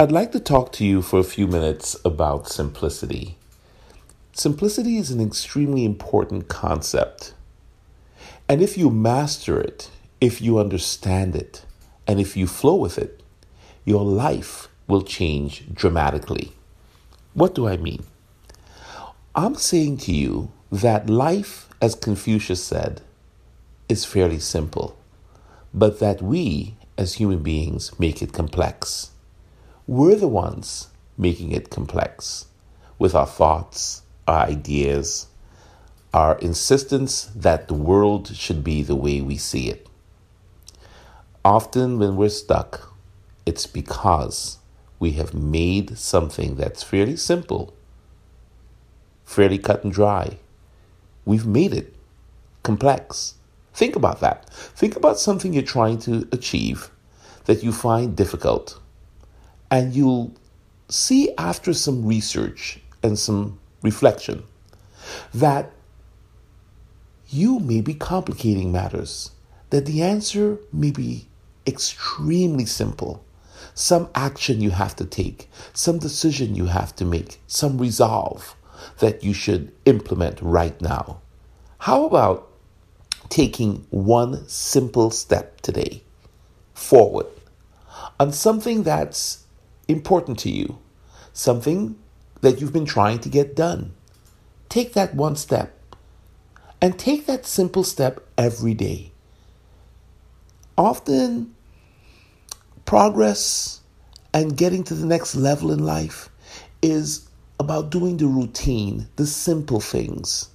I'd like to talk to you for a few minutes about simplicity. Simplicity is an extremely important concept. And if you master it, if you understand it, and if you flow with it, your life will change dramatically. What do I mean? I'm saying to you that life, as Confucius said, is fairly simple, but that we, as human beings, make it complex. We're the ones making it complex with our thoughts, our ideas, our insistence that the world should be the way we see it. Often, when we're stuck, it's because we have made something that's fairly simple, fairly cut and dry. We've made it complex. Think about that. Think about something you're trying to achieve that you find difficult. And you'll see after some research and some reflection that you may be complicating matters, that the answer may be extremely simple. Some action you have to take, some decision you have to make, some resolve that you should implement right now. How about taking one simple step today forward on something that's important to you, something that you've been trying to get done? Take that one step and take that simple step every day. Often, progress and getting to the next level in life is about doing the routine, the simple things,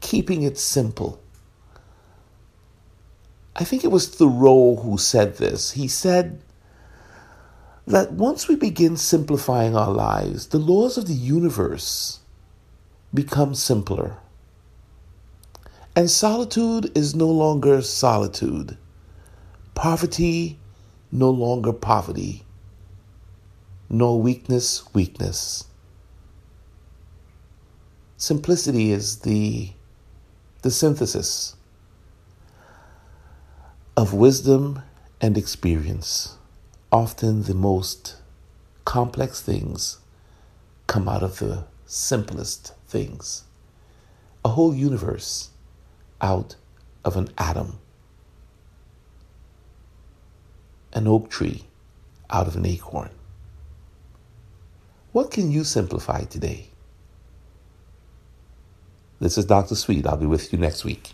keeping it simple. I think it was Thoreau who said this. He said that once we begin simplifying our lives, the laws of the universe become simpler. And solitude is no longer solitude. Poverty no longer poverty, nor weakness, weakness. Simplicity is the, the synthesis of wisdom and experience. Often the most complex things come out of the simplest things. A whole universe out of an atom an oak tree out of an acorn. What can you simplify today? This is Dr. Sweet. I'll be with you next week.